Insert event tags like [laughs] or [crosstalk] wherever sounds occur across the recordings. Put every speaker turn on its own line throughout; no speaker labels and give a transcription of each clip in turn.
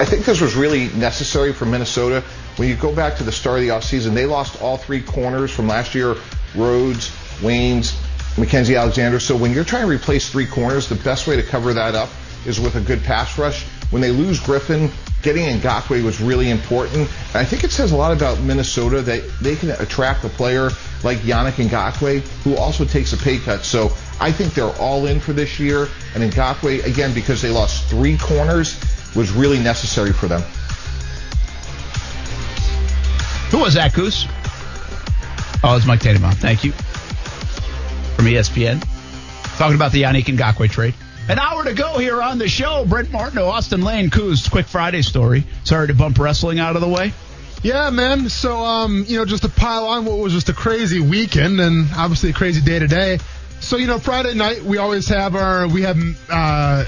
I think this was really necessary for Minnesota. When you go back to the start of the offseason, they lost all three corners from last year Rhodes, Waynes, Mackensie Alexander. So when you're trying to replace three corners, the best way to cover that up is with a good pass rush. When they lose Griffen, getting Ngakoue was really important. And I think it says a lot about Minnesota that they can attract a player like Yannick Ngakoue who also takes a pay cut. So I think they're all in for this year. And Ngakoue, again, because they lost three corners, was really necessary for them.
Who was that, Goose? Oh, it's Mike Tannenbaum. Thank you. From ESPN. Talking about the Yannick Ngakoue trade. An hour to go here on the show. Brent Martineau, Austin Lane, Coos, quick Friday story. Sorry to bump wrestling out of the way.
Yeah, man. So, um, you know, just to pile on what was just a crazy weekend and obviously a crazy day today. So, you know, Friday night we always have our we have uh,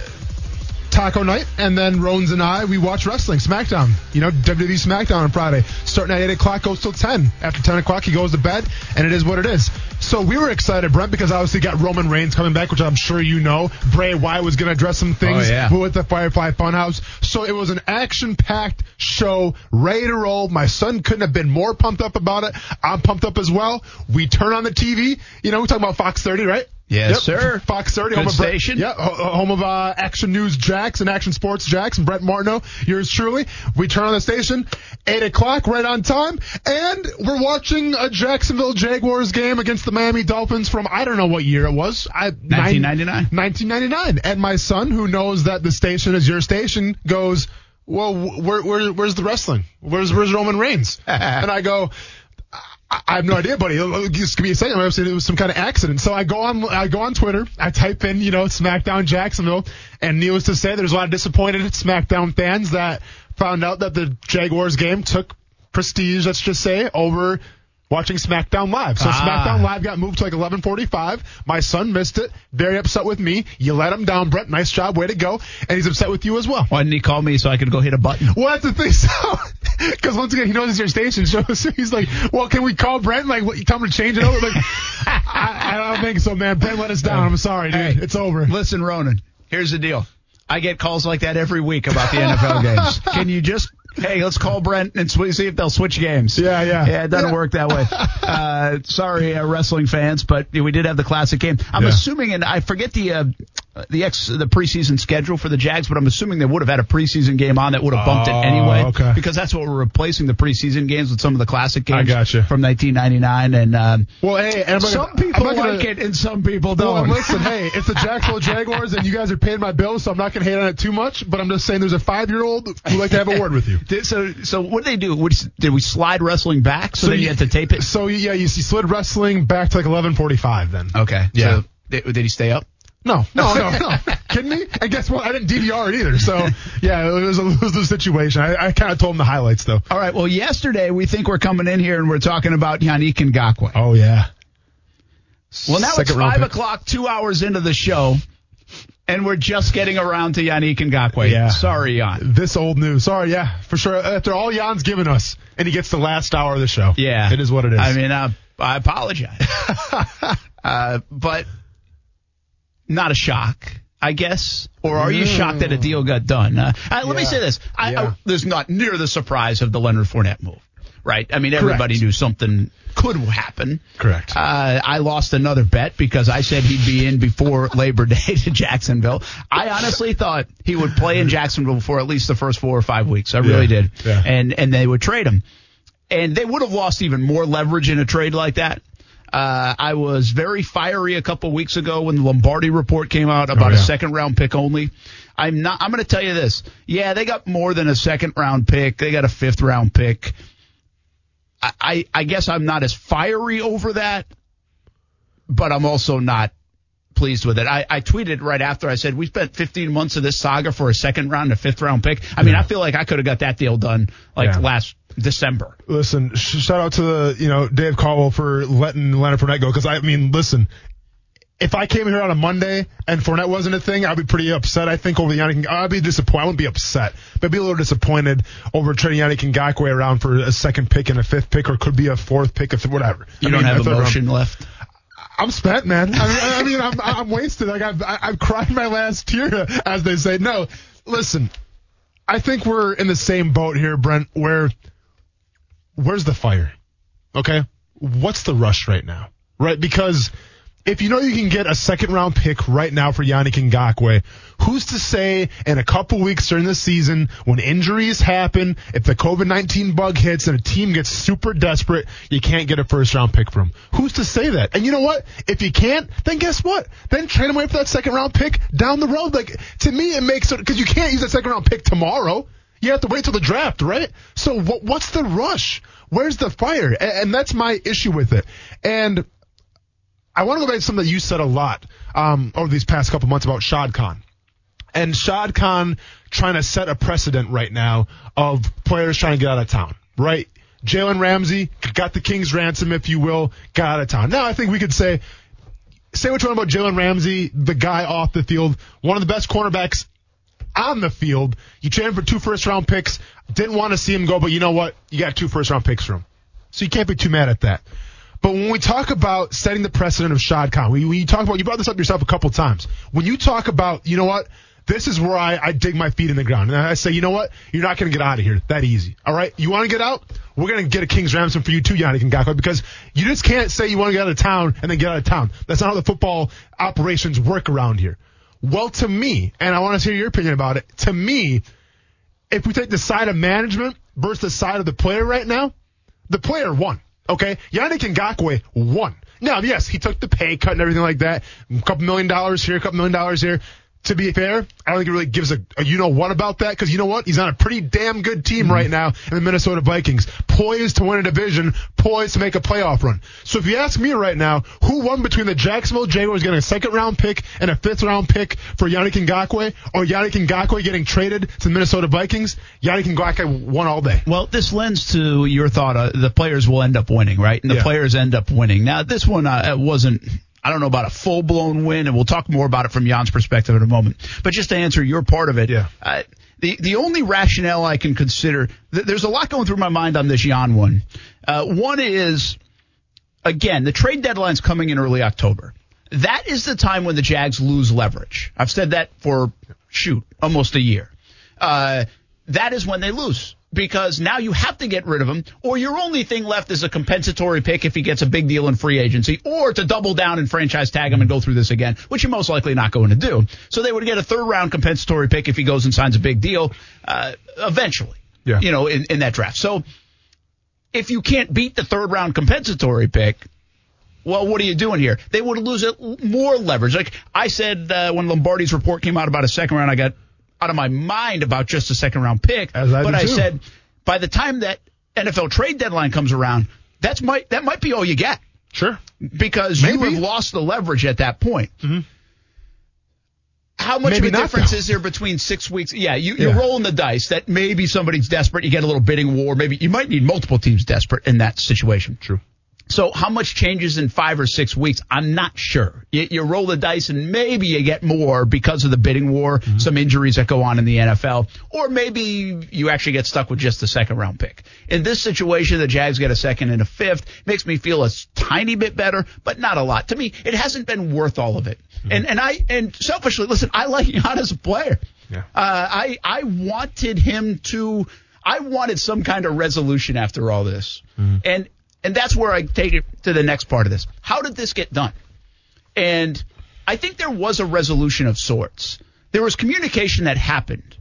taco night, and then Rones and I we watch wrestling SmackDown. You know, WWE SmackDown on Friday, starting at eight o'clock, goes till ten. After ten o'clock, he goes to bed, and it is what it is. So we were excited, Brent, because obviously got Roman Reigns coming back, which I'm sure you know. Bray Wyatt was going to address some things
Oh, yeah.
with the Firefly Funhouse. So it was an action-packed show, ready to roll. My son couldn't have been more pumped up about it. I'm pumped up as well. We turn on the TV. You know, we talking about Fox 30, right?
Yes,
Yep.
sir.
Fox 30,
Good
home of Brett-
station.
yeah, home of uh, Action News Jax and Action Sports Jax and Brent Martineau. Yours truly. We turn on the station, eight o'clock, right on time, and we're watching a Jacksonville Jaguars game against the Miami Dolphins from I don't know what year it was. I,
1999.
1999. And my son, who knows that the station is your station, goes, "Well, where, where, where's the wrestling? Where's where's Roman Reigns?" [laughs] and I go. I have no idea, buddy. Just give me a second. I was saying it was some kind of accident. So I go on, I go on Twitter. I type in, you know, SmackDown Jacksonville, and needless to say, there's a lot of disappointed SmackDown fans that found out that the Jaguars game took prestige, let's just say, over watching SmackDown Live. So
Ah.
SmackDown Live got moved to like 11:45. My son missed it. Very upset with me. You let him down, Brett. Nice job, way to go. And he's upset with you as well.
Why didn't he call me so I could go hit a button?
Well, that's the thing. [laughs] So, [laughs] because once again, he knows it's your station show, [laughs] so he's like, "Well, can we call Brent? Like, what, tell him to change it over?" Like, [laughs] I, I don't think so, man. Brent let us down. I'm sorry, dude.
Hey.
it's over.
Listen, Ronan, here's the deal. I get calls like that every week about the NFL games. Can you just, hey, let's call Brent and sw- see if they'll switch games.
Yeah, yeah.
Yeah, it doesn't
Yeah.
work that way. [laughs] Uh, sorry, uh, wrestling fans, but we did have the classic game. I'm
Yeah.
assuming, and I forget the uh, the ex the preseason schedule for the Jags, but I'm assuming they would have had a preseason game on that would have bumped
Oh,
it anyway.
okay.
Because that's what we're replacing the preseason games with some of the classic
I
games
gotcha.
from 1999. And um,
Well, hey, I'm
some people
gonna-
like it and some people don't.
Well, listen, hey, it's the Jacksonville [laughs] Jaguars, and you guys are paying my bills, so I'm not going to hate on it too much. But I'm just saying, there's a five year old who'd like to have a word with you.
So, so what did they do? Did we slide wrestling back so, then you had to tape it?
So yeah, you, you slid wrestling back to like 11:45 then.
Okay.
Yeah.
So, did, he stay up?
No, no, no, no. Kidding me? And guess what? I didn't DVR it either. So [laughs] yeah, it was a lose-lose situation. I, I kind of told him the highlights though.
All right. Well, yesterday we think we're coming in here and we're talking about Yannick Ngakoue.
Oh yeah.
well, now it's
Second
five
pick.
o'clock, two hours into the show, and we're just getting around to Yannick Ngakoue.
Yeah.
Sorry, Jan.
This old news. Sorry, yeah, for sure. After all Jan's given us, and he gets the last hour of the show.
Yeah.
it is what it is.
I mean, uh, I apologize. [laughs] uh, but not a shock. I guess, or are you shocked that a deal got done? Uh, uh, let me say this: I,
Yeah.
I, there's not near the surprise of the Leonard Fournette move, right? I mean, everybody
Correct.
knew something could happen.
Correct.
Uh, I lost another bet because I said he'd be in before [laughs] Labor Day to Jacksonville. I honestly thought he would play in Jacksonville for at least the first four or five weeks. I really
Yeah.
did,
Yeah.
and and they would trade him, and they would have lost even more leverage in a trade like that. Uh, I was very fiery a couple weeks ago when the Lombardi report came out about
Oh, yeah.
a second round pick only. I'm not. I'm going to tell you this. Yeah, they got more than a second round pick. They got a fifth round pick. I, I, I guess I'm not as fiery over that, but I'm also not pleased with it. I, I tweeted right after I said we spent 15 months of this saga for a second round, a fifth round pick. I mean, I feel like I could have got that deal done like
Yeah.
last December.
Listen, shout out to the you know Dave Caldwell for letting Leonard Fournette go because I mean, listen, if I came here on a Monday and Fournette wasn't a thing, I'd be pretty upset. I think over the Yannick, I'd be disappointed. I wouldn't be upset, but I'd be a little disappointed over trading Yannick Ngakoue around for a second pick and a fifth pick, or could be a fourth pick, if whatever.
You
I
don't
mean,
have
a third round-
emotion left.
I'm spent, man. I mean, I mean I'm, I'm wasted. Like I've, I've cried my last tear, as they say. No, listen, I think we're in the same boat here, Brent. Where, where's the fire? Okay, what's the rush right now? Right, because if you know you can get a second round pick right now for Yannick Ngakoue, who's to say in a couple weeks during the season when injuries happen, if the COVID 19 bug hits and a team gets super desperate, you can't get a first round pick from? Who's to say that? And you know what? If you can't, then guess what? Then trade him away for that second round pick down the road. Like, to me, it makes it, because you can't use that second round pick tomorrow. You have to wait till the draft, right? So what, what's the rush? Where's the fire? And, and that's my issue with it. And I want to go back to something that you said a lot um, over these past couple months about Shad Khan. And Shad Khan trying to set a precedent right now of players trying to get out of town, right? Jalen Ramsey got the King's ransom, if you will, got out of town. Now I think we could say, say what you want about Jalen Ramsey, the guy off the field, one of the best cornerbacks on the field. You traded for two first round picks. Didn't want to see him go, but you know what? You got two first round picks for him. So you can't be too mad at that. But when we talk about setting the precedent of Shad Khan, when you talk about, you brought this up yourself a couple times. When you talk about, you know what? This is where I, I dig my feet in the ground. And I say, you know what? You're not going to get out of here that easy. All right? You want to get out? We're going to get a King's ransom for you too, Yannick Ngakoue, because you just can't say you want to get out of town and then get out of town. That's not how the football operations work around here. Well, to me, and I want to hear your opinion about it, to me, if we take the side of management versus the side of the player right now, the player won. Okay, Yannick Ngakoue won. Now, yes, he took the pay cut and everything like that. A couple million dollars here, a couple million dollars here. To be fair, I don't think it really gives a, a you know what about that because you know what? He's on a pretty damn good team right now in the Minnesota Vikings, poised to win a division, poised to make a playoff run. So if you ask me right now, who won between the Jacksonville Jaguars getting a second round pick and a fifth round pick for Yannick Ngakoue, or Yannick Ngakoue getting traded to the Minnesota Vikings? Yannick Ngakoue won all day.
Well, this lends to your thought. Uh, the players will end up winning, right? And the
Yeah.
players end up winning. Now, this one uh, wasn't. I don't know about a full blown win, and we'll talk more about it from Jan's perspective in a moment. But just to answer your part of it,
Yeah.
uh, the the only rationale I can consider, th- there's a lot going through my mind on this Jan one. Uh, one is, again, the trade deadline's coming in early October. That is the time when the Jags lose leverage. I've said that for shoot almost a year. Uh, that is when they lose because now you have to get rid of him, or your only thing left is a compensatory pick if he gets a big deal in free agency, or to double down and franchise tag him and go through this again, which you're most likely not going to do. So they would get a third round compensatory pick if he goes and signs a big deal uh, eventually.
Yeah.
You know, in, in that draft. So if you can't beat the third round compensatory pick, well, what are you doing here? They would lose it more leverage. Like I said uh, when Lombardi's report came out about a second round, I got out of my mind about just a second round pick.
I
but I
too.
said by the time that NFL trade deadline comes around, that's might that might be all you get
Sure.
because you have lost the leverage at that point. Mm-hmm. How much
Maybe
of a
not,
difference
though.
is there between six weeks? Yeah, you, you're
Yeah.
rolling the dice that maybe somebody's desperate. You get a little bidding war. Maybe you might need multiple teams desperate in that situation.
True.
So how much changes in five or six weeks? I'm not sure. You, you roll the dice and maybe you get more because of the bidding war, mm-hmm. some injuries that go on in the NFL, or maybe you actually get stuck with just the second round pick. In this situation, the Jags get a second and a fifth. Makes me feel a tiny bit better, but not a lot. To me, it hasn't been worth all of it. Mm-hmm. And and I and selfishly, listen, I like Jan as a player.
Yeah.
Uh, I I wanted him to. I wanted some kind of resolution after all this, mm-hmm. and and that's where I take it to the next part of this. How did this get done? And I think there was a resolution of sorts. There was communication that happened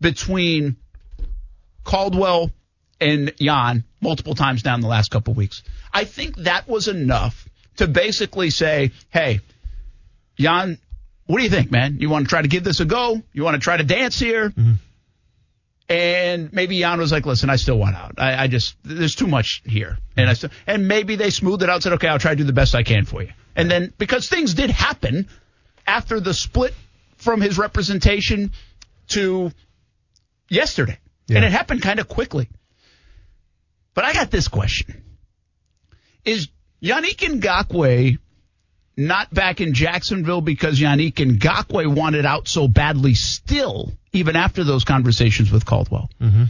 between Caldwell and Jan multiple times down the last couple weeks. I think that was enough to basically say, hey, Jan, what do you think, man? You want to try to give this a go? You want to try to dance here? Mm-hmm. And maybe Jan was like, listen, I still want out. I, I just, there's too much here. And I still, and maybe they smoothed it out and said, okay, I'll try to do the best I can for you. And then, because things did happen, after the split from his representation to yesterday.
Yeah.
And it happened kind of quickly. But I got this question. Is Yannick Ngakoue not back in Jacksonville because Yannick Ngakoue wanted out so badly still, even after those conversations with Caldwell? Mm-hmm.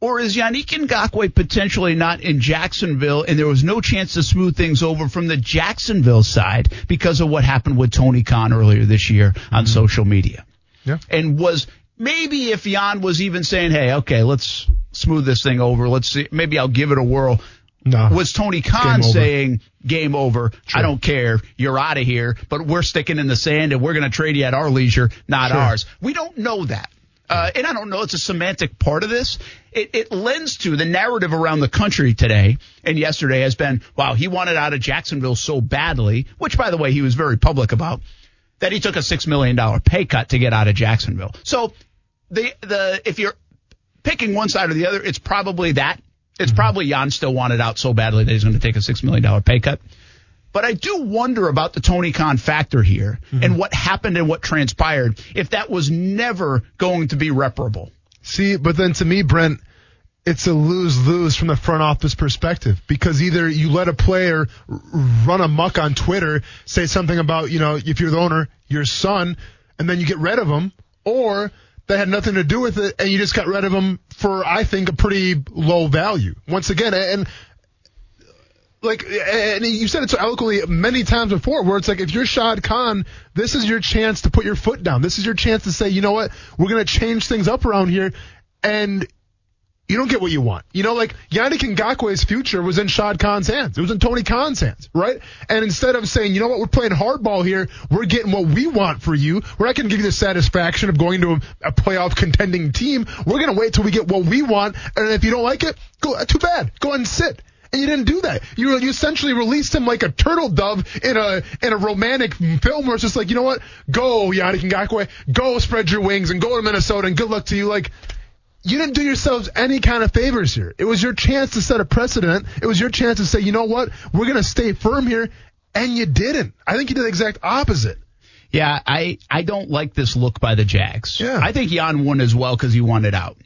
Or is Yannick Ngakoue potentially not in Jacksonville and there was no chance to smooth things over from the Jacksonville side because of what happened with Tony Khan earlier this year on mm-hmm. social media?
Yeah.
And was maybe if Jan was even saying, hey, okay, let's smooth this thing over. Let's see, maybe I'll give it a whirl.
No.
Was Tony Khan
Game
saying, game over, I don't care, you're out of here, but we're sticking in the sand and we're going to trade you at our leisure, not
Sure.
ours. We don't know that. Uh, and I don't know, it's a semantic part of this. It, it lends to the narrative around the country today and yesterday has been, wow, he wanted out of Jacksonville so badly, which by the way, he was very public about, that he took a $6 million pay cut to get out of Jacksonville. So the, the, if you're picking one side or the other, it's probably that. It's mm-hmm. probably Jan still wanted out so badly that he's going to take a $6 million pay cut. But I do wonder about the Tony Khan factor here mm-hmm. and what happened and what transpired if that was never going to be reparable.
See, but then to me, Brent, it's a lose lose from the front office perspective because either you let a player run amok on Twitter, say something about, you know, if you're the owner, your son, and then you get rid of him, or that had nothing to do with it and you just got rid of him for, I think, a pretty low value. Once again, and like, and you said it so eloquently many times before, where it's like, if you're Shad Khan, this is your chance to put your foot down. This is your chance to say, you know what, we're going to change things up around here, and you don't get what you want. You know, like Yannick Ngakoue's future was in Shad Khan's hands. It was in Tony Khan's hands, right? And instead of saying, you know what, we're playing hardball here, we're getting what we want for you. We're not going to give you the satisfaction of going to a, a playoff contending team. We're going to wait till we get what we want, and if you don't like it, go. Uh, too bad. Go and sit. And you didn't do that. You, you essentially released him like a turtle dove in a in a romantic film where it's just like, you know what? Go, Yannick Ngakoue. Go spread your wings and go to Minnesota and good luck to you. Like, you didn't do yourselves any kind of favors here. It was your chance to set a precedent. It was your chance to say, you know what? We're going to stay firm here. And you didn't. I think you did the exact opposite.
Yeah, I, I don't like this look by the Jags.
Yeah.
I think Jan won as well because he wanted out.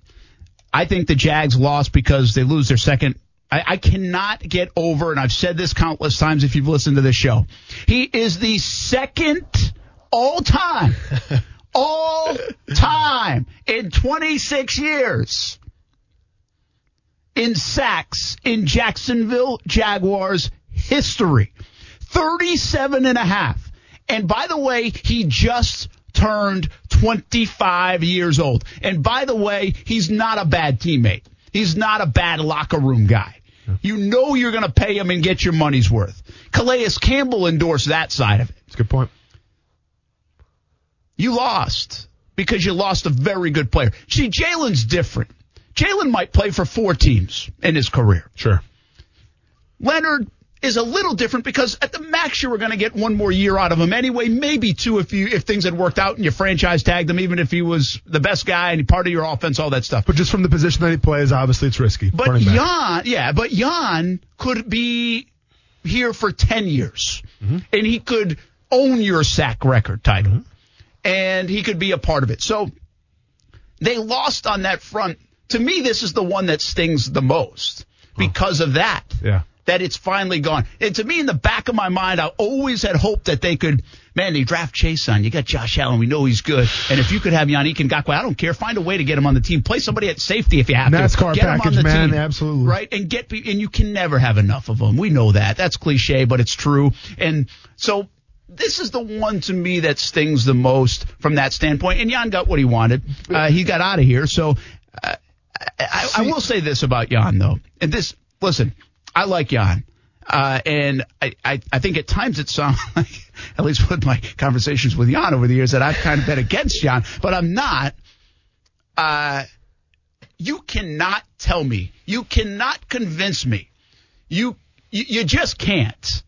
I think the Jags lost because they lose their second. I, I cannot get over, and I've said this countless times if you've listened to this show. He is the second all time, [laughs] all time in 26 years in sacks in Jacksonville Jaguars history. 37 and a half. And by the way, he just turned 25 years old. And by the way, he's not a bad teammate. He's not a bad locker room guy. You know you're going to pay him and get your money's worth. Calais Campbell endorsed that side of it.
That's a good point.
You lost because you lost a very good player. See, Jalen's different. Jalen might play for four teams in his career.
Sure.
Leonard is a little different because at the max you were going to get one more year out of him anyway, maybe two if you if things had worked out and you franchise tagged him, even if he was the best guy and part of your offense, all that stuff.
But just from the position that he plays, obviously it's risky.
But. Jan, yeah, but Jan could be here for 10 years
Mm-hmm.
and he could own your sack record title and he could be a part of it. So they lost on that front. To me, this is the one that stings the most because of that.
Yeah.
That it's finally gone. And to me, in the back of my mind, I always had hoped that they could, man, they draft Chaisson. You got Josh Allen. We know he's good. And if you could have Yannick Ngakoue, I don't care. Find a way to get him on the team. Play somebody at safety if you have
NASCAR
to. Get him on
package,
the
man.
team.
Absolutely.
Right? And get, and you can never have enough of them. We know that. That's cliche, but it's true. And so this is the one to me that stings the most from that standpoint. And Jan got what he wanted. Uh, he got out of here. So uh, I, I will say this about Jan, though. And this, listen, I like Jan. Uh, and I, I, I think at times it sounds [laughs] like, at least with my conversations with Jan over the years, that I've kind of been against Jan, but I'm not. Uh, you cannot tell me, you cannot convince me, you, you, you just can't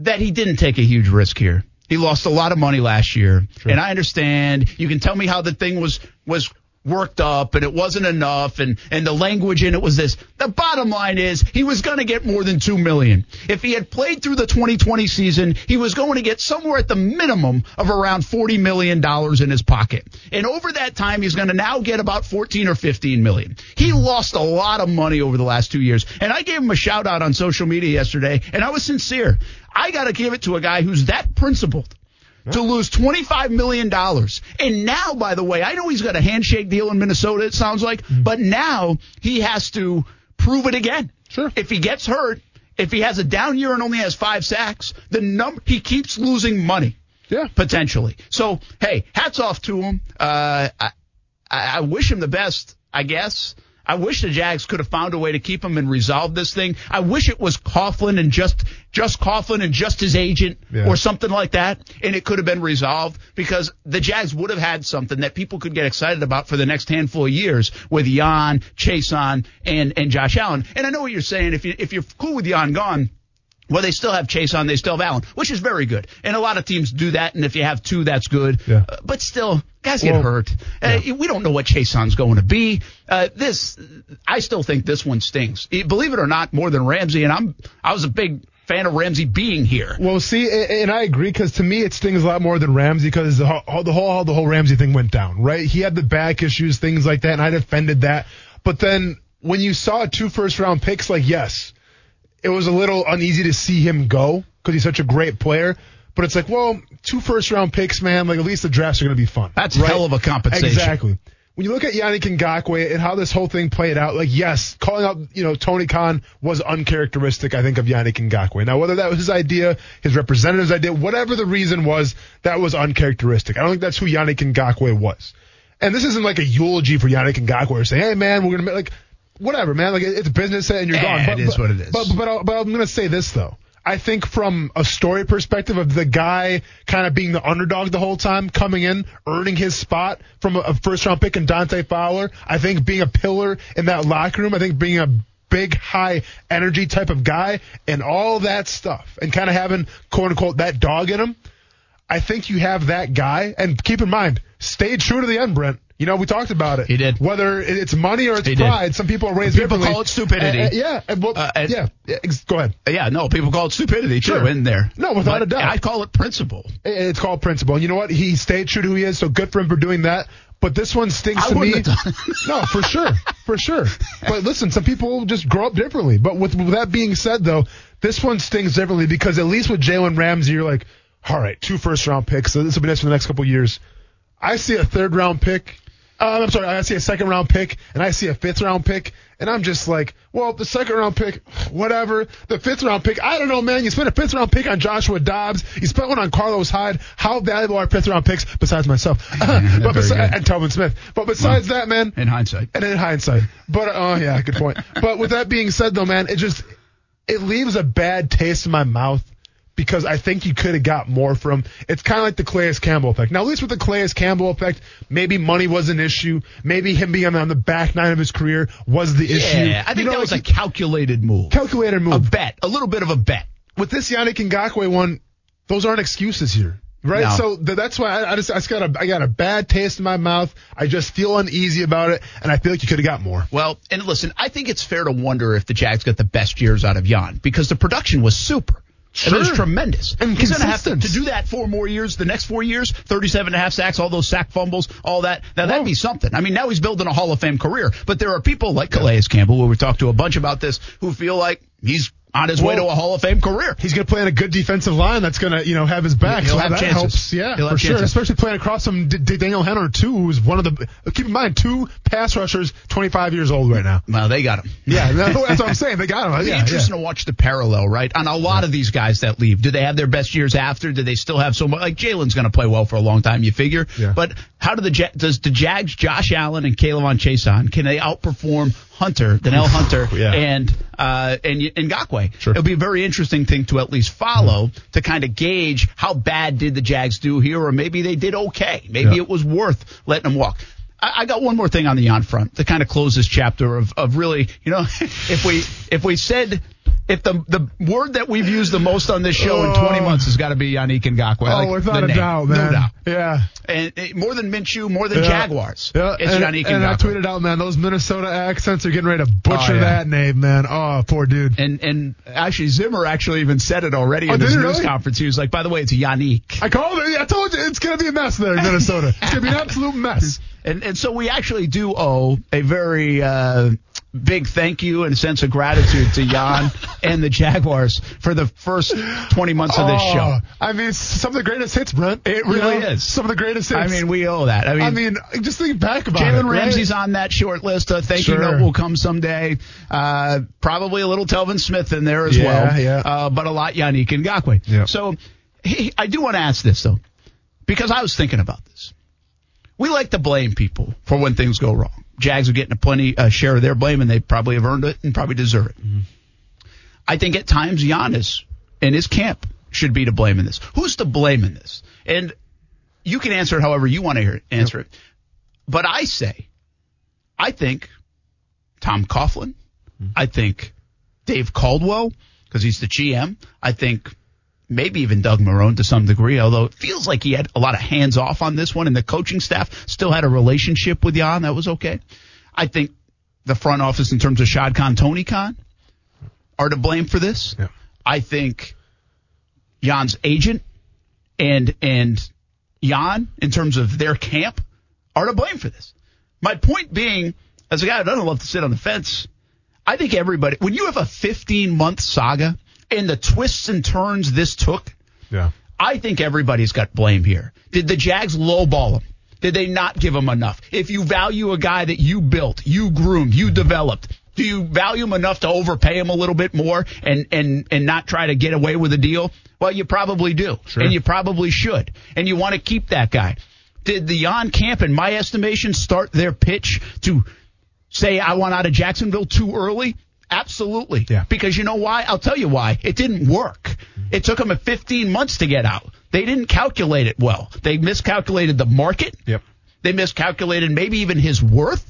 that he didn't take a huge risk here. He lost a lot of money last year, and I understand. You can tell me how the thing was was worked up and it wasn't enough and, and the language in it was this. The bottom line is he was going to get more than two million. If he had played through the 2020 season, he was going to get somewhere at the minimum of around 40 million dollars in his pocket. And over that time, he's going to now get about 14 or 15 million. He lost a lot of money over the last two years. And I gave him a shout out on social media yesterday and I was sincere. I got to give it to a guy who's that principled to lose $25 million. And now, by the way, I know he's got a handshake deal in Minnesota, it sounds like, but now he has to prove it again.
Sure.
If he gets hurt, if he has a down year and only has five sacks, the number he keeps losing money.
Yeah.
Potentially. So, hey, hats off to him. Uh, I, I wish him the best, I guess. I wish the Jags could have found a way to keep him and resolve this thing. I wish it was Coughlin and just just Coughlin and just his agent
Yeah.
or something like that, and it could have been resolved because the Jags would have had something that people could get excited about for the next handful of years with Jan, Chaisson, and and Josh Allen. And I know what you're saying. If you if you're cool with Jan gone. Well, they still have Chaisson, they still have Allen, which is very good. And a lot of teams do that, and if you have two, that's good.
Yeah.
Uh, but still, guys get
Well,
hurt. Uh, we don't know what Chaisson's going to be. Uh, this, I still think this one stings. Believe it or not, more than Ramsey, and I'm, I was a big fan of Ramsey being here.
Well, see, and I agree because to me it stings a lot more than Ramsey because the whole, the whole how the whole Ramsey thing went down, right? He had the back issues, things like that, and I defended that. But then when you saw two first round picks, like yes, it was a little uneasy to see him go because he's such a great player. But it's like, well, two first round picks, man. Like at least the drafts are going to be fun.
That's a hell of a compensation.
Exactly. When you look at Yannick Ngakoue and how this whole thing played out, like yes, calling out you know Tony Khan was uncharacteristic, I think, of Yannick Ngakoue. Now whether that was his idea, his representative's idea, whatever the reason was, that was uncharacteristic. I don't think that's who Yannick Ngakoue was. And this isn't like a eulogy for Yannick Ngakoue or saying, hey man, we're gonna make like whatever, man. Like it's business and you're
Eh,
gone.
it is what it is.
But but, I'll- but I'm gonna say this though. I think from a story perspective of the guy kind of being the underdog the whole time, coming in, earning his spot from a, first round pick in Dante Fowler. I think being a pillar in that locker room. I think being a big, high energy type of guy and all that stuff and kind of having quote unquote that dog in him. I think you have that guy and keep in mind, stay true to the end, Brent. You know, we talked about it.
He did.
Whether it's money or it's
He did.
pride, some people are raised
People call it stupidity.
Uh, uh, yeah. well,
Uh,
yeah. yeah, Go ahead.
Yeah, no, people call it stupidity too
Sure.
in there.
No, without
But
a doubt.
I call it principle.
It's called principle. And you know what? He stayed true to who he is, so good for him for doing that. But this one stinks
I
to me. no, for sure, for sure. But listen, some people just grow up differently. But with, with that being said, though, this one stings differently because at least with Jalen Ramsey, you're like, all right, two first round picks. So this will be nice for the next couple of years. I see a third round pick. Uh, I'm sorry, I see a second round pick and I see a fifth round pick, and I'm just like, well, the second round pick, [sighs] whatever. The fifth round pick, I don't know, man. You spent a fifth round pick on Joshua Dobbs. You spent one on Carlos Hyde. How valuable are fifth round picks besides myself? [laughs] but besi- and Telvin Smith. But besides that, man,
In hindsight.
and in hindsight. But oh yeah, good point. [laughs] but with that being said, though, man, it just it leaves a bad taste in my mouth because I think you could have got more from. It's kind of like the Calais Campbell effect. Now, at least with the Calais Campbell effect, maybe money was an issue. Maybe him being on the back nine of his career was the issue.
Yeah, I think
You know,
that was a calculated move.
calculated move.
a bet, a little bit of a bet.
With this Yannick Ngakoue one, those aren't excuses here. Right,
No.
so th- that's why I, I just I just got a I got a bad taste in my mouth. I just feel uneasy about it, and I feel like you could have got more.
Well, and listen, I think it's fair to wonder if the Jags got the best years out of Jan because the production was super. It was
Sure.
tremendous.
And
He's going to have to, do that four more years, the next four years, 37 and a half sacks, all those sack fumbles, all that. Now, that'd be something. I mean, now he's building a Hall of Fame career, but there are people like Calais Campbell, who we talked to a bunch about this, who feel like he's on his way to a Hall of Fame career.
He's going to play on a good defensive line that's going to, you know, have his back.
He'll
so
have
that
chances.
helps. Yeah,
He'll
for sure.
chances.
Especially playing across from D- D- Danielle Hunter too, who's one of the. Keep in mind, two pass rushers, 25 years old right now.
Well, they got him.
Yeah, that's what I'm saying. They got him. [laughs]
Be
Yeah,
interesting
yeah.
to watch the parallel, right? On a lot of these guys that leave, do they have their best years after? Do they still have so much? Like Jalen's going to play well for a long time, you figure.
Yeah.
But how do the does the Jags, Josh Allen and K'Lavon Chaisson, can they outperform Hunter, Danielle [laughs] Hunter,
Yeah.
and uh, and Ngakoue?
Sure.
It'll be a very interesting thing to at least follow to kind of gauge how bad did the Jags do here, or maybe they did okay. Maybe
Yeah.
it was worth letting them walk. I, I got one more thing on the on front to kind of close this chapter of, of really, you know, [laughs] if we if we said if the the word that we've used the most on this show in 20
Oh.
months has got to be Yannick Ngakoue.
Oh,
like
without a
name.
doubt,
No
man.
doubt.
Yeah.
And, and more than Minshew, more than
Yeah.
Jaguars.
Yeah,
It's
and, and I tweeted out, man, those Minnesota accents are getting ready to butcher
Oh, yeah.
that name, man. Oh, poor dude.
And and actually Zimmer actually even said it already in
Oh,
his news
really?
conference. He was like, by the way, it's Yannick.
I called it. I told you it's going to be a mess there in Minnesota. it's going to be an absolute mess. [laughs]
And and so we actually do owe a very uh, big thank you and sense of gratitude to Jan [laughs] and the Jaguars for the first 20 months of this
Oh,
show.
I mean, some of the greatest hits, Brent.
It
You
really
know,
is.
Some of the greatest hits.
I mean, we owe that. I mean,
I mean, just think back about it.
Jalen
right?
Ramsey's on that short list. A thank you
Sure.
note will come someday. Uh, probably a little Telvin Smith in there as
Yeah,
well.
yeah.
Uh, but a lot Yannick Ngakoue.
Yeah.
So he, I do want to ask this though, because I was thinking about this. We like to blame people for when things go wrong. Jags are getting a plenty uh, share of their blame, and they probably have earned it and probably deserve it. I think at times Giannis and his camp should be to blame in this. Who's to blame in this? And you can answer it however you want to hear it, answer it. But I say, I think Tom Coughlin. I think Dave Caldwell because he's the GM. I think maybe even Doug Marrone to some degree, although it feels like he had a lot of hands off on this one, and the coaching staff still had a relationship with Jan. That was okay. I think the front office, in terms of Shad Khan, Tony Khan, are to blame for this.
Yeah.
I think Jan's agent and and Jan, in terms of their camp, are to blame for this. My point being, as a guy who doesn't love to sit on the fence, I think everybody, when you have a 15 month saga and the twists and turns this took,
Yeah.
I think everybody's got blame here. Did the Jags lowball him? Did they not give him enough? If you value a guy that you built, you groomed, you developed, do you value him enough to overpay him a little bit more and and and not try to get away with a deal? Well, you probably do, and you probably should, and you want to keep that guy. Did the Jan Camp, in my estimation, start their pitch to say I want out of Jacksonville too early? Absolutely.
Yeah.
Because you know why? I'll tell you why. It didn't work. It took them 15 months to get out. They didn't calculate it well. They miscalculated the market.
Yep.
They miscalculated maybe even his worth.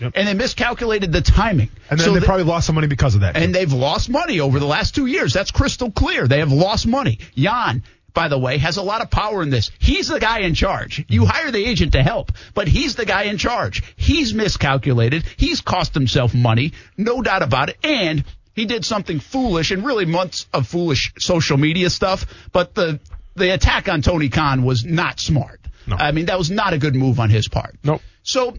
Yep.
And they miscalculated the timing.
And then
So
they
the-
probably lost some money because of that.
and they've lost money over the last two years. That's crystal clear. They have lost money. Jan, by the way, has a lot of power in this. He's the guy in charge. You mm-hmm. hire the agent to help, but he's the guy in charge. He's miscalculated. He's cost himself money, no doubt about it. And he did something foolish and really months of foolish social media stuff. But the the attack on Tony Khan was not smart.
No.
I mean, that was not a good move on his part.
Nope.
So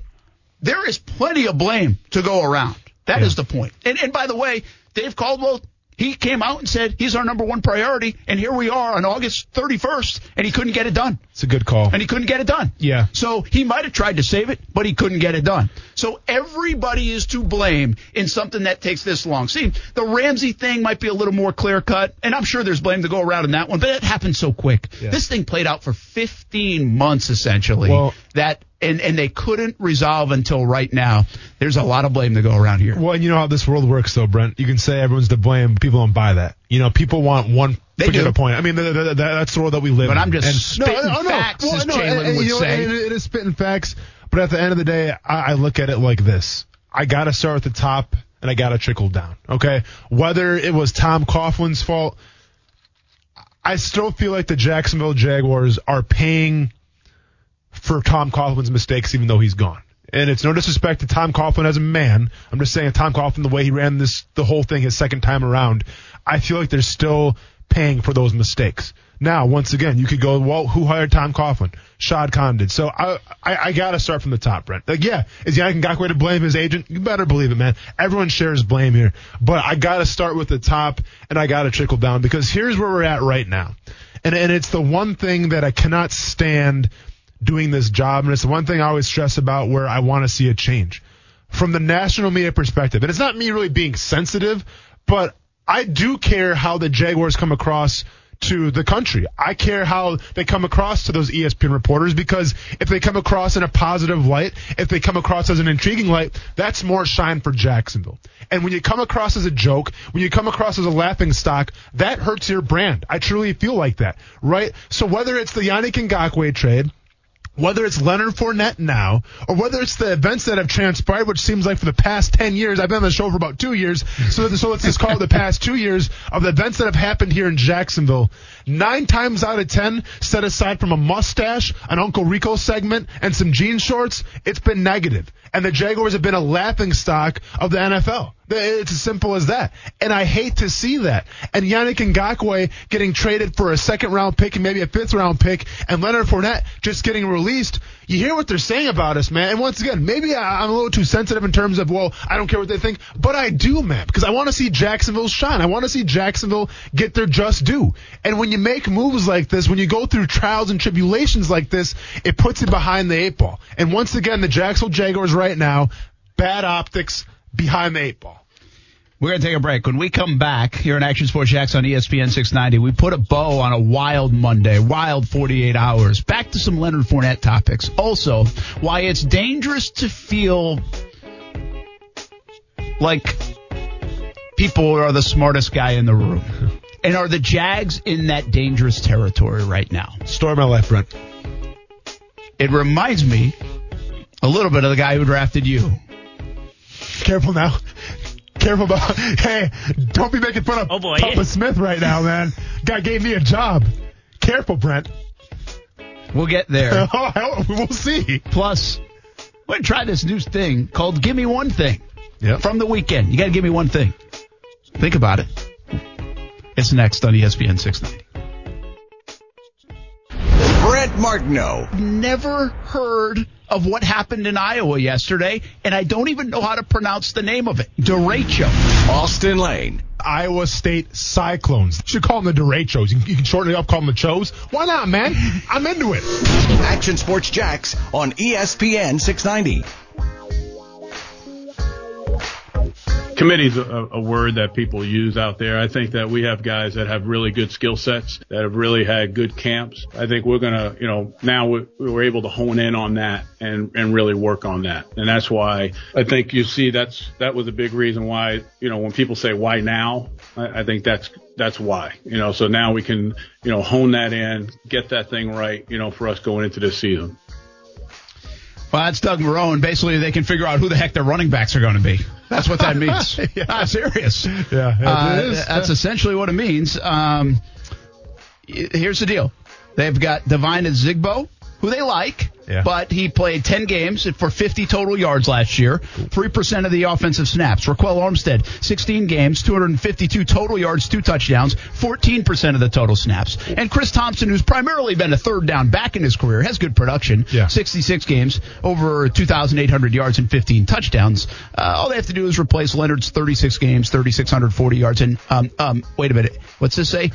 there is plenty of blame to go around. That is
Yeah.
the point. And, and by the way, Dave Caldwell, he came out and said he's our number one priority, and here we are on August 31st, and he couldn't get it done.
it's a good call.
And he couldn't get it done.
Yeah.
So he might have tried to save it, but he couldn't get it done. So everybody is to blame in something that takes this long. See, the Ramsey thing might be a little more clear cut, and I'm sure there's blame to go around in that one, but it happened so quick.
Yeah.
This thing played out for 15 months essentially.
Well-
that and and they couldn't resolve until right now. There's a lot of blame to go around here.
Well, and you know how this world works, though, Brent. You can say everyone's to blame. People don't buy that. You know, people want one
They
particular
do.
point. I mean, th- th- th- that's the world that we live
But
in.
I'm just
And-
spitting facts, as Jalen
and- and
would
you know,
say.
It, it is spitting facts. But at the end of the day, I, I look at it like this: I got to start at the top, and I got to trickle down. Okay, whether it was Tom Coughlin's fault, I still feel like the Jacksonville Jaguars are paying for Tom Coughlin's mistakes, even though he's gone. And it's no disrespect to Tom Coughlin as a man. I'm just saying Tom Coughlin, the way he ran this, the whole thing his second time around, I feel like they're still paying for those mistakes. Now, once again, you could go, well, who hired Tom Coughlin? Shad Khan did. So I, I, I gotta start from the top, Brent. Like, yeah, is Yannick Ngakoue to blame his agent? You better believe it, man. Everyone shares blame here. But I gotta start with the top and I gotta trickle down because here's where we're at right now. And, and it's the one thing that I cannot stand doing this job, and it's the one thing I always stress about where I want to see a change. From the national media perspective, and it's not me really being sensitive, but I do care how the Jaguars come across to the country. I care how they come across to those ESPN reporters because if they come across in a positive light, if they come across as an intriguing light, that's more shine for Jacksonville. And when you come across as a joke, when you come across as a laughing stock, that hurts your brand. I truly feel like that, right? So whether it's the Yannick Ngakoue trade, whether it's Leonard Fournette now, or whether it's the events that have transpired, which seems like for the past 10 years, I've been on the show for about two years, so, so let's just call it the past two years of the events that have happened here in Jacksonville. Nine times out of 10, set aside from a mustache, an Uncle Rico segment, and some jean shorts, it's been negative. And the Jaguars have been a laughing stock of the NFL. It's as simple as that. And I hate to see that. And Yannick Ngakoue getting traded for a second round pick and maybe a fifth round pick, and Leonard Fournette just getting released. You hear what they're saying about us, man. And once again, maybe I'm a little too sensitive in terms of, well, I don't care what they think, but I do, man, because I want to see Jacksonville shine. I want to see Jacksonville get their just due. And when you make moves like this, when you go through trials and tribulations like this, it puts you behind the eight ball. And once again, the Jacksonville Jaguars right now, bad optics behind the eight ball.
We're going to take a break. When we come back here on Action Sports Jax on ESPN 690, we put a bow on a wild Monday, wild 48 hours. Back to some Leonard Fournette topics. Also, why it's dangerous to feel like people are the smartest guy in the room. And are the Jags in that dangerous territory right now?
Story my life, Brent.
It reminds me a little bit of the guy who drafted you.
Careful now. Careful about. [laughs] Hey, don't be making fun of
Oh, boy.
Papa Smith right now, man. Guy gave me a job. Careful, Brent.
We'll get there. [laughs]
Oh, we'll see.
Plus, we're going to try this new thing called Give Me One Thing
Yep.
from the weekend. You got to give me one thing. Think about it. It's next on ESPN 690.
Brent Martineau.
Never heard of what happened in Iowa yesterday, and I don't even know how to pronounce the name of it. Derecho.
Austin Lane.
Iowa State Cyclones. You should call them the Derechos. You, can- shorten it up, call them the Chos. Why not, man? I'm into it.
Action Sports Jax on ESPN 690.
Committee's a, a word that people use out there. I think that we have guys that have really good skill sets that have really had good camps. I think we're gonna, you know, now we, we're able to hone in on that and and really work on that. And that's why I think you see that's that was a big reason why, you know, when people say why now, I, I think that's that's why. You know, so now we can, you know, hone that in, get that thing right, you know, for us going into this season.
Well, that's Doug Marrone. Basically, they can figure out who the heck their running backs are going to be. That's what that means. [laughs]
Yeah.
I'm serious.
Yeah,
Uh. That's essentially what it means. Um, here's the deal. They've got Devine Ozigbo, who they like,
Yeah.
but he played 10 games for 50 total yards last year, 3% of the offensive snaps. Ryquell Armstead, 16 games, 252 total yards, two touchdowns, 14% of the total snaps. And Chris Thompson, who's primarily been a third down back in his career, has good production.
Yeah.
66 games, over 2,800 yards and 15 touchdowns. Uh, all they have to do is replace Leonard's 36 games, 3,640 yards. And, um, um, wait a minute. What's this say?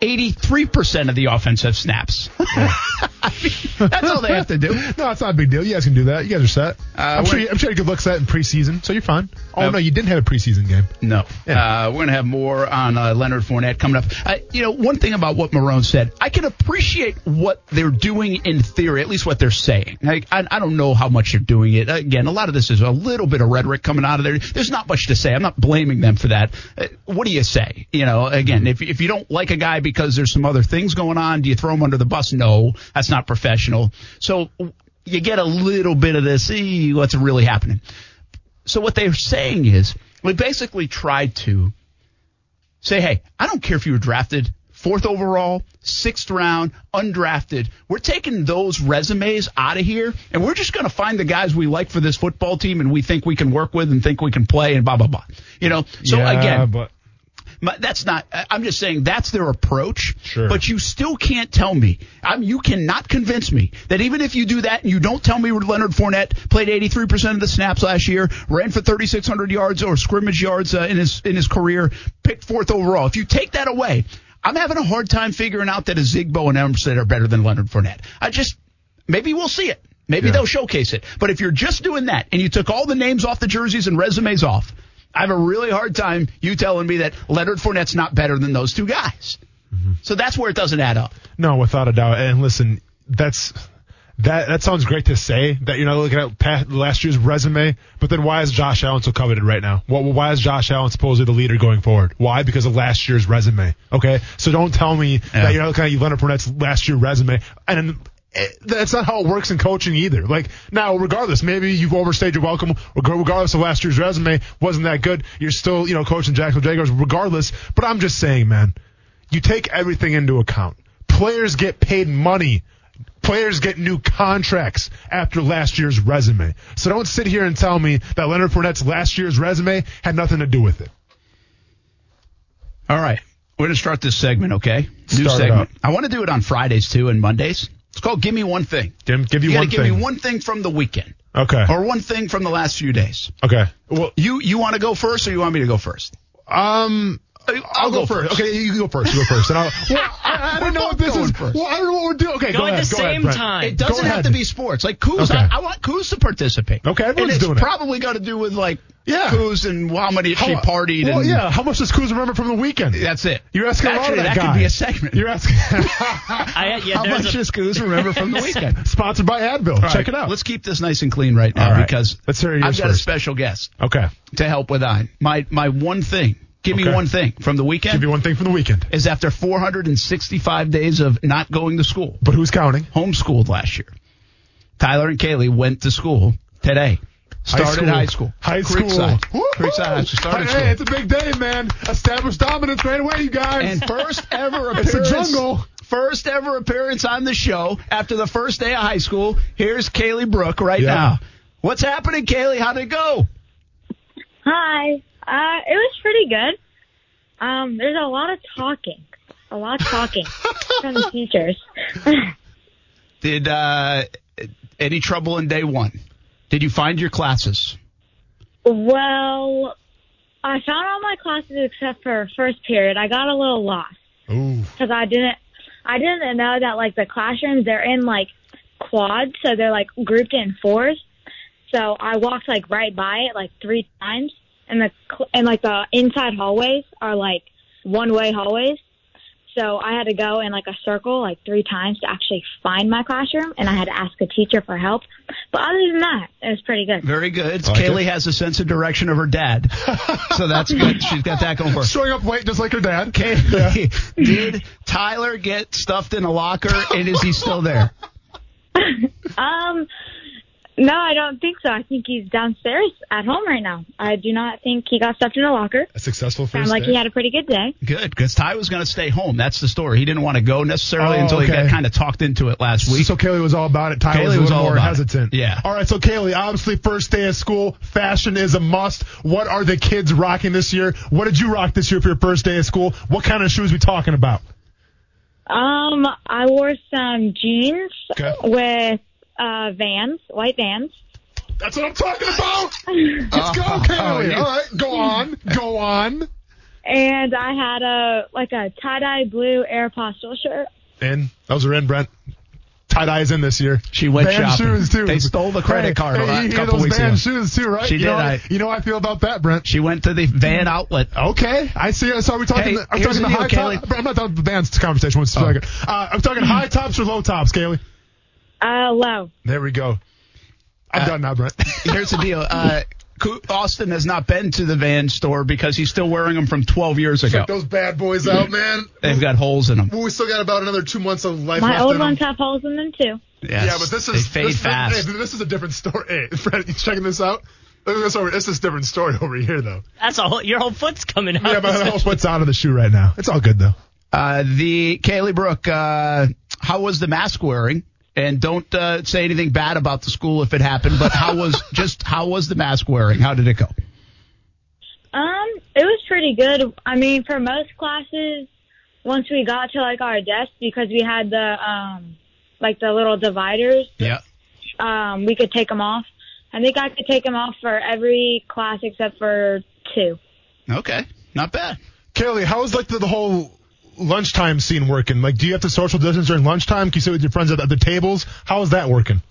83% of the offensive snaps. [laughs] I mean, that's all they have to do. [laughs]
No, it's not a big deal. You guys can do that. You guys are set.
Uh,
I'm, sure you, I'm sure you could look set in preseason, so you're fine. Oh,
Yep.
no, you didn't have a preseason game.
No.
Yeah.
Uh, we're going to have more on uh, Leonard Fournette coming up. Uh, you know, one thing about what Marrone said, I can appreciate what they're doing in theory, at least what they're saying. Like, I, I don't know how much they're doing it. Again, a lot of this is a little bit of rhetoric coming out of there. There's not much to say. I'm not blaming them for that. Uh, what do you say? You know, again, if, if you don't like a guy because there's some other things going on, do you throw him under the bus? No, that's not professional. So you get a little bit of this, "Eh, what's really happening? So what they're saying is we basically tried to say, hey, I don't care if you were drafted fourth overall, sixth round, undrafted. We're taking those resumes out of here and we're just going to find the guys we like for this football team and we think we can work with and think we can play and blah, blah, blah. You know, so
yeah,
again,
but
that's not. I'm just saying that's their approach.
Sure.
But you still can't tell me. I'm, you cannot convince me that even if you do that and you don't tell me Leonard Fournette played 83% of the snaps last year, ran for 3,600 yards or scrimmage yards uh, in his in his career, picked fourth overall. If you take that away, I'm having a hard time figuring out that Ozigbo and Armstead are better than Leonard Fournette. I just maybe we'll see it. Maybe
Yeah.
they'll showcase it. But if you're just doing that and you took all the names off the jerseys and resumes off, I have a really hard time you telling me that Leonard Fournette's not better than those two guys. Mm-hmm. So that's where it doesn't add up.
No, without a doubt. And listen, that's that that sounds great to say that you're not looking at past, last year's resume, but then why is Josh Allen so coveted right now? Well, why is Josh Allen supposedly the leader going forward? Why? Because of last year's resume. Okay, so don't tell me
Yeah.
that you're not looking at Leonard Fournette's last year resume. And that's not how it works in coaching either. Like now, regardless, maybe you've overstayed your welcome. Regardless of last year's resume wasn't that good, you're still you know coaching Jacksonville Jaguars. Regardless, but I'm just saying, man, you take everything into account. Players get paid money. Players get new contracts after last year's resume. So don't sit here and tell me that Leonard Fournette's last year's resume had nothing to do with it.
All right. We're going to start this segment, okay? New
Start
segment. I want to do it on Fridays too and Mondays. It's called Give Me One Thing.
Give, give you,
You got
one
to give
thing.
me one thing from the weekend
okay.
or one thing from the last few days.
Okay. Well,
You you want to go first or you want me to go first?
um, I'll, go, first. Okay, you go first. You go first. And I'll, [laughs] well, I, I don't know what this is.
first.
Well, I don't know what we're doing. Okay,
Go
go,
at
ahead.
the
go ahead,
same
Brent.
time.
It doesn't have to be sports. Like Coos,
Okay.
I, I want Coos to participate.
Okay,
and
everyone's
it's
doing it.
probably got to do with like
Yeah.
Coos and how many she
How-
partied.
Well,
and
yeah. How much does Cruz remember from the weekend?
that's it.
You're asking a lot
Actually,
of that,
that
guy.
could be a segment.
You're asking. [laughs]
I, yeah,
how much
a,
does Coos remember from the [laughs] weekend?
Sponsored by Advil.
All
Check
right,
it out.
Let's keep this nice and clean right now
All right.
because
Let's hear yours
I've got
first.
a special guest
okay.
to help with I. My my one thing. Give me one thing from the weekend.
Give me one thing from the weekend.
is after 465 days of not going to school,
But who's counting?
homeschooled last year. Tyler and Kaylee went to school today. Started high school.
High school.
Creekside.
Woo-hoo.
Creekside High School. Started
hey,
school.
it's a big day, man. Established dominance right away, you guys.
and first ever appearance. [laughs]
It's a jungle.
First ever appearance on the show after the first day of high school. Here's Kaylee Brooke right
Yeah.
now. What's happening, Kaylee? How'd it go?
Hi. Uh, it was pretty good. Um, there's a lot of talking. A lot of talking [laughs] from the teachers. [laughs]
Did uh, any trouble in day one? Did you find your classes?
well, I found all my classes except for first period. I got a little lost because I didn't, I didn't know that like the classrooms they're in like quads, so they're like grouped in fours. So I walked like right by it like three times, and the cl- and like the inside hallways are like one way hallways. So I had to go in like a circle like three times to actually find my classroom, and I had to ask a teacher for help. But other than that, it was pretty good.
Very good.
Like
Kaylee
it.
has a sense of direction of her dad, [laughs] so that's good. She's got that going for her.
Showing up late just like her dad.
Kaylee, [laughs] did Tyler get stuffed in a locker, and is he still there? [laughs]
Um, no, I don't think so. I think he's downstairs at home right now. I do not think he got stuffed in a locker.
A successful first
Sounds like
day.
he had a pretty good day.
Good, because Ty was going to stay home. That's the story. He didn't want to go necessarily
Oh,
until he got kind of talked into it last week.
So Kaylee was all about it. Ty
Kaylee
was a
was
little
all
more
about it.
hesitant.
Yeah.
All right. So Kaylee, obviously first day of school, fashion is a must. What are the kids rocking this year? What did you rock this year for your first day of school? What kind of shoes we talking about?
Um, I wore some jeans
Okay.
with uh Vans, white Vans.
That's what I'm talking about. [laughs] Let's go, Kaylee.
yeah.
All right. Go on. Go on.
And I had a like a tie dye blue Air Aeropostale shirt.
In. Those are in, Brent. Tie dye is in this year.
She went
Band
shopping.
shoes too.
They stole the credit
Hey,
card
Hey,
a lot-
you hear
couple
those
weeks
band
ago.
shoes too, right?
She
you
did,
Know,
I-
you know how I feel about that, Brent.
She went to the van outlet.
Okay, I see. So are we talking?
Hey,
the, I'm talking
the
the
deal,
high
Kaylee.
top. I'm not talking the band's conversation. One second. Uh, I'm talking high tops or low tops, Kaylee.
Uh, low.
There we go. I'm
Uh,
done now, Brent. [laughs]
Here's the deal. Uh, Austin has not been to the van store because he's still wearing them from 12 years ago.
Check those bad boys out, man.
They've got holes in them.
Well, we still got about another two months of life
My
left
old
in
ones
them.
have holes in them too.
Yes,
Yeah, but this
they
is
fade
this,
fast.
Hey, this is a different story. Hey, Fred, you checking this out? Look at this over. This is a different story over here, though.
that's a whole, your whole foot's coming out.
Yeah, my [laughs] whole foot's out of the shoe right now. It's all good though.
Uh, the Kaylee Brooke, uh, how was the mask wearing? And don't uh, say anything bad about the school if it happened. But how was [laughs] just how was the mask wearing? How did it go?
Um, it was pretty good. I mean, for most classes, once we got to like our desks, because we had the um, like the little dividers,
Yeah.
um, we could take them off. I think I could take them off for every class except for two.
Okay. Not bad.
Kaylee, how is like the, the whole lunchtime scene working? Like, do you have to social distance during lunchtime? Can you sit with your friends at, at the tables? How is that working?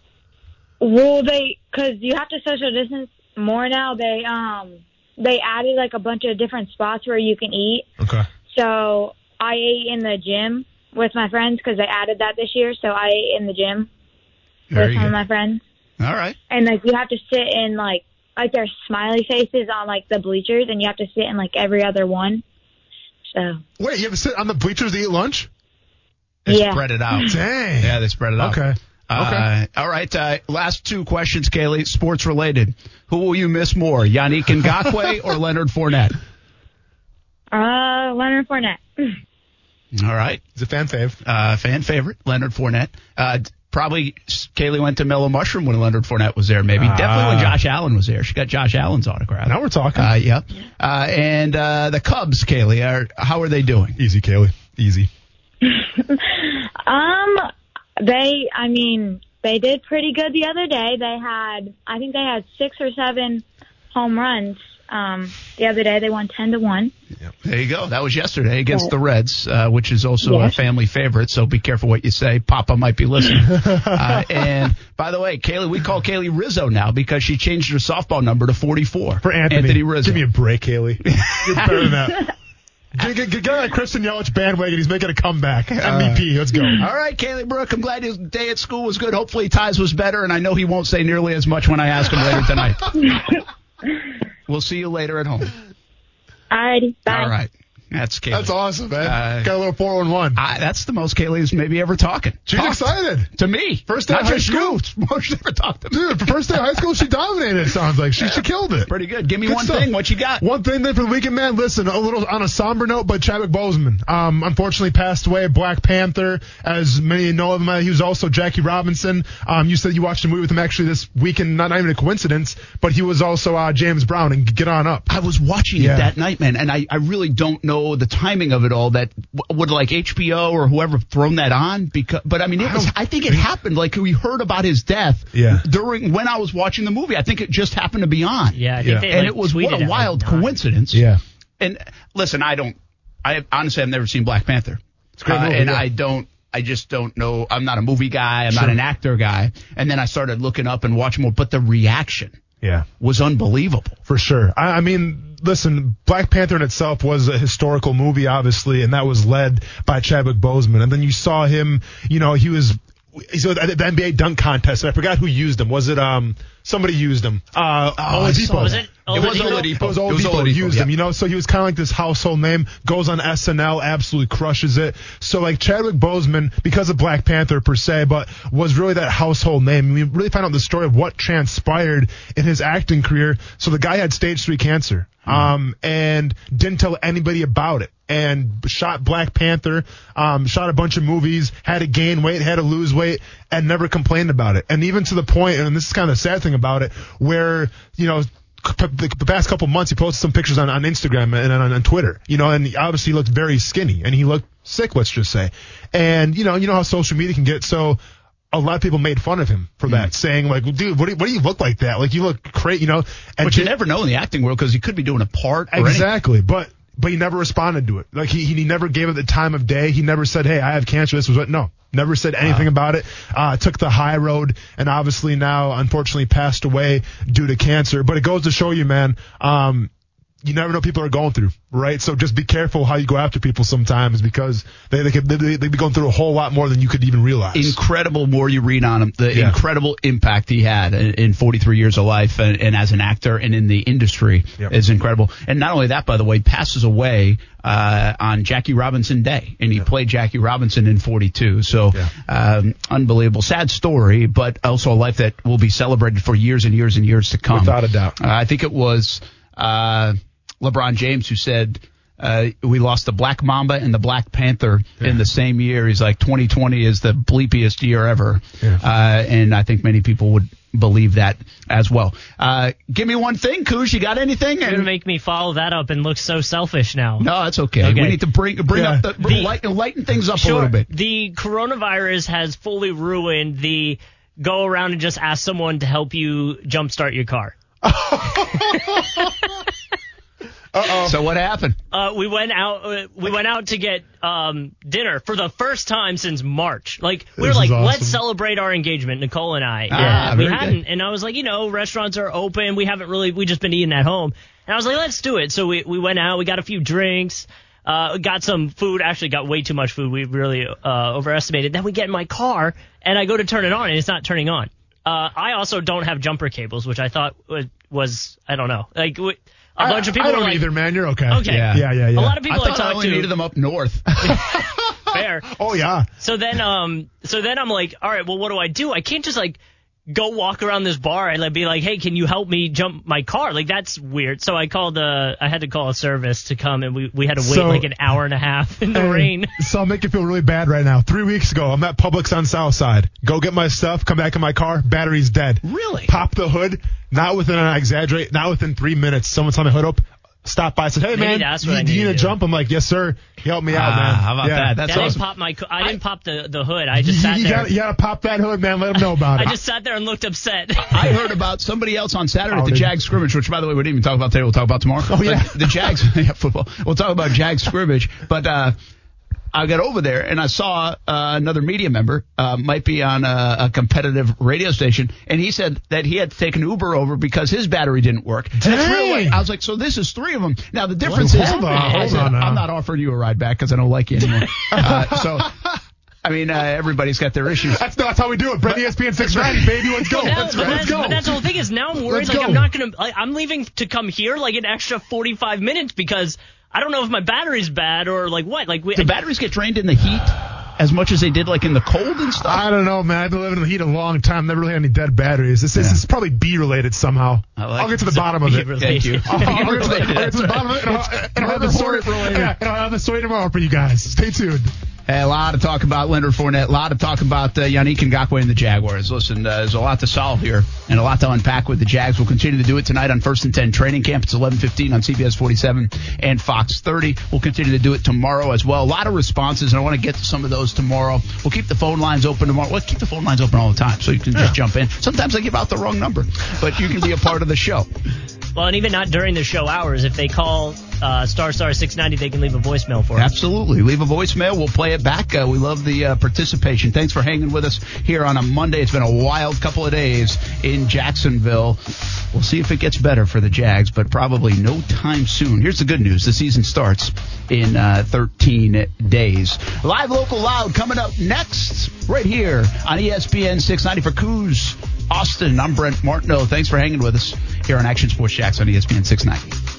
Well, they because you have to social distance more now. They um they added like a bunch of different spots where you can eat.
Okay.
So I ate in the gym with my friends because they added that this year. So I ate in the gym
Very
with some of my friends,
All right.
and like you have to sit in like like there's smiley faces on like the bleachers, and you have to sit in like every other one. So
Wait, you have to sit on the bleachers to eat lunch?
They
Yeah.
spread it out.
Dang.
Yeah, they spread it out.
Okay.
Uh, all right. Uh, last two questions, Kaylee. Sports related. Who will you miss more, Yannick Ngakoue [laughs] or Leonard Fournette?
Uh, Leonard Fournette.
All right.
He's a fan fave.
Uh, fan favorite, Leonard Fournette. Uh, probably Kaylee went to Mellow Mushroom when Leonard Fournette was there, maybe.
Ah.
Definitely when Josh Allen was there. She got Josh Allen's autograph.
Now we're talking.
Uh, yep. Uh, and uh, the Cubs, Kaylee, are, how are they doing?
Easy, Kaylee. Easy. [laughs]
Um, they, I mean, they did pretty good the other day. They had, I think they had six or seven home runs. Um, the other day they won ten to one.
There you go. That was yesterday against the Reds, uh, which is also a family favorite. So be careful what you say. Papa might be listening. [laughs] uh, and by the way, Kaylee, we call Kaylee Rizzo now because she changed her softball number to 44
For Anthony.
Anthony Rizzo.
Give me a break, Kaylee. [laughs] You're better than that. Get, get, get on that Christian Yelich bandwagon. He's making a comeback. MVP. Let's go.
All right, Kaylee Brooke. I'm glad his day at school was good. Hopefully, Ty's was better, and I know he won't say nearly as much when I ask him later tonight. [laughs] we'll see you later at home.
Alrighty, bye.
All right. That's Kaylee.
That's awesome, man.
Uh,
Got a little 411.
I, that's the most Kaylee's maybe ever talking.
She's
Talked
excited.
To me.
First day
Not
of high school. [laughs]
you. Most never talked to me.
Dude, first day of high school, she dominated, it sounds like. She, she killed it.
Pretty good. Give me
Good
one
stuff.
thing. What you got?
One thing then for the weekend, man. Listen, a little on a somber note, but Chadwick Boseman, um, unfortunately passed away. Black Panther, as many know of him, uh, he was also Jackie Robinson. Um, you said you watched a movie with him actually this weekend. Not, not even a coincidence, but he was also uh, James Brown. And get on up.
I was watching
Yeah.
it that night, man, and I, I really don't know the timing of it all. That would like HBO or whoever thrown that on because, but I mean, it
I
was. I think it happened like we heard about his death.
Yeah.
During when I was watching the movie, I think it just happened to be on.
Yeah, I think
Yeah.
they
And
like,
it was what a wild coincidence.
Yeah.
And listen, I don't. I honestly, I've never seen Black Panther.
It's a great
Uh,
movie,
and
yeah.
I don't. I just don't know. I'm not a movie guy. I'm not an actor guy. And then I started looking up and watching more. But the reaction
Yeah.
was unbelievable.
For sure. I, I mean, listen, Black Panther in itself was a historical movie, obviously, and that was led by Chadwick Boseman. And then you saw him, you know, he was. He's at the NBA dunk contest. I forgot who used him. Was it um somebody used him? Uh,
I
Oladipo.
Was it
It was
Oladipo?
Oladipo.
It was
It was
Oladipo
Oladipo,
used
yeah.
him, you know, so he was kind of like this household name, goes on SNL, absolutely crushes it. So like Chadwick Boseman, because of Black Panther per se, but was really that household name. We really find out the story of what transpired in his acting career. So the guy had stage three cancer, um, and didn't tell anybody about it. And shot Black Panther, um, shot a bunch of movies, had to gain weight, had to lose weight, and never complained about it. And even to the point, and this is kind of the sad thing about it, where, you know, the, past couple months, he posted some pictures on, on Instagram and on, on Twitter, you know, and he obviously looked very skinny and he looked sick, let's just say. And, you know, you know how social media can get. So a lot of people made fun of him for that, mm. saying like, dude, what do, you, what do you look like that? Like you look great, you know, and
But you
J-
never know in the acting world because he could be doing a part.
Exactly, but but he never responded to it. Like he he never gave it the time of day. He never said, "Hey, I have cancer." This was what. No, never said anything about it. Uh, took the high road, and obviously now, unfortunately, passed away due to cancer. But it goes to show you, man. Um, you never know what people are going through, right? So just be careful how you go after people sometimes because they they could they, they be going through a whole lot more than you could even realize.
incredible more you read on him, the
Yeah.
incredible impact he had in, in 43 years of life and, and as an actor and in the industry
Yep.
is incredible. And not only that, by the way, passes away uh, on Jackie Robinson Day, and he played Jackie Robinson in 42. So
Yeah.
um, unbelievable, sad story, but also a life that will be celebrated for years and years and years to come.
Without a doubt.
Uh, I think it was uh, LeBron James who said. Uh, we lost the Black Mamba and the Black Panther in the same year. He's like 2020 is the bleepiest year ever,
Yeah.
uh, and I think many people would believe that as well. Uh, give me one thing, Kuz. You got anything?
You're gonna
And,
make me follow that up and look so selfish now.
no, that's okay.
Okay.
We need to bring bring
Yeah.
up the,
The-
lighten, lighten things up a little bit.
The coronavirus has fully ruined the go around and just ask someone to help you jumpstart your car. [laughs] [laughs]
So what happened?
Uh, we went out. Uh, we went out to get um, dinner for the first time since March. Like we
This
were like,
awesome.
let's celebrate our engagement, Nicole and I.
Ah,
and we hadn't, and I was like, you know, restaurants are open. We haven't really. We just been eating at home, and I was like, let's do it. So we we went out. We got a few drinks. Uh, got some food. Actually, got way too much food. We really uh, overestimated. Then we get in my car, and I go to turn it on, and it's not turning on. Uh, I also don't have jumper cables, which I thought was, was I don't know. Like w- a bunch of people
I don't
like,
either, man. You're okay.
Okay.
Yeah, yeah, yeah.
A lot of people I,
thought I
talked
only
to.
needed them up north. [laughs] [laughs]
Fair.
Oh yeah.
So then, um, so then I'm like, all right, well, what do I do? I can't just like go walk around this bar and like be like, hey, can you help me jump my car? Like that's weird. So I called, uh, I had to call a service to come and we we had to wait
So-
like an hour and a half in the
Hey,
rain.
So I'll make you feel really bad right now. Three weeks ago, I'm at Publix on South Side. Go get my stuff, come back in my car, battery's dead.
Really?
Pop the hood. Not within, I exaggerate, not within three minutes. someone's saw my hood up. Stop by, said, "Hey
Maybe
man,
that's what
you,
I
you
need
need
to
a jump?" I'm like, "Yes, sir. Help me out,
Ah,
man."
how about
Yeah.
that? That's
I
awesome.
didn't pop my, co- I didn't pop the the hood. I [laughs]
You,
just sat
you
there.
gotta, you gotta pop that hood, man. Let them know about [laughs] it.
I just sat there and looked upset.
I heard about somebody else on Saturday at
Oh,
the
did you?
Jag scrimmage, which by the way we didn't even talk about today. We'll talk about tomorrow.
Oh, yeah.
But the Jags, [laughs] yeah, football. We'll talk about Jag scrimmage, but. uh I got over there and I saw uh, another media member, uh, might be on a, a competitive radio station, and he said that he had to take an Uber over because his battery didn't work. And that's real
Dang.
I was like, so this is three of them. Now the difference
Hold
is,
on,
I
hold
said,
on now.
I'm not offering you a ride back because I don't like you anymore. [laughs] uh, so, I mean, uh, everybody's got their issues.
That's, that's how we do it. Brett ESPN 690, baby. Let's go.
Now,
Let's,
but,
let's
that's,
go.
but that's the whole thing is now I'm worried
Let's
like
go.
I'm not gonna like, I'm leaving to come here like an extra 45 minutes because I don't know if my battery's bad or like what like we
Do batteries get drained in the heat as much as they did like in the cold and stuff?
I don't know, man. I've been living in the heat a long time. Never really had any dead batteries. This, this is probably B related somehow.
I like
I'll get to the bottom of it.
Thank you.
I'll, I'll get to the, I'll get to the bottom of it. And I'll, and I'll have the story. Yeah, and I'll have the story tomorrow for you guys. Stay tuned.
A lot of talk about Leonard Fournette, a lot of talk about uh, Yannick Ngakoue and the Jaguars. Listen, uh, there's a lot to solve here and a lot to unpack with the Jags. We'll continue to do it tonight on First and 10 Training Camp. It's 11:15 on CBS 47 and Fox 30. We'll continue to do it tomorrow as well. A lot of responses, and I want to get to some of those tomorrow. We'll keep the phone lines open tomorrow. We'll keep the phone lines open all the time, so you can just jump in. Sometimes I give out the wrong number, but you can be a part of the show. [laughs]
well and even not during the show hours if they call uh, star star 690 they can leave a voicemail for us.
Absolutely. Leave a voicemail. We'll play it back. Uh, we love the uh, participation. Thanks for hanging with us here on a Monday. It's been a wild couple of days in Jacksonville. We'll see if it gets better for the Jags, but probably no time soon. Here's the good news. The season starts in uh, 13 days. Live Local Loud coming up next right here on ESPN 690 for Coos Austin. I'm Brent Martineau. Thanks for hanging with us here on Action Sports Jax on ESPN 690.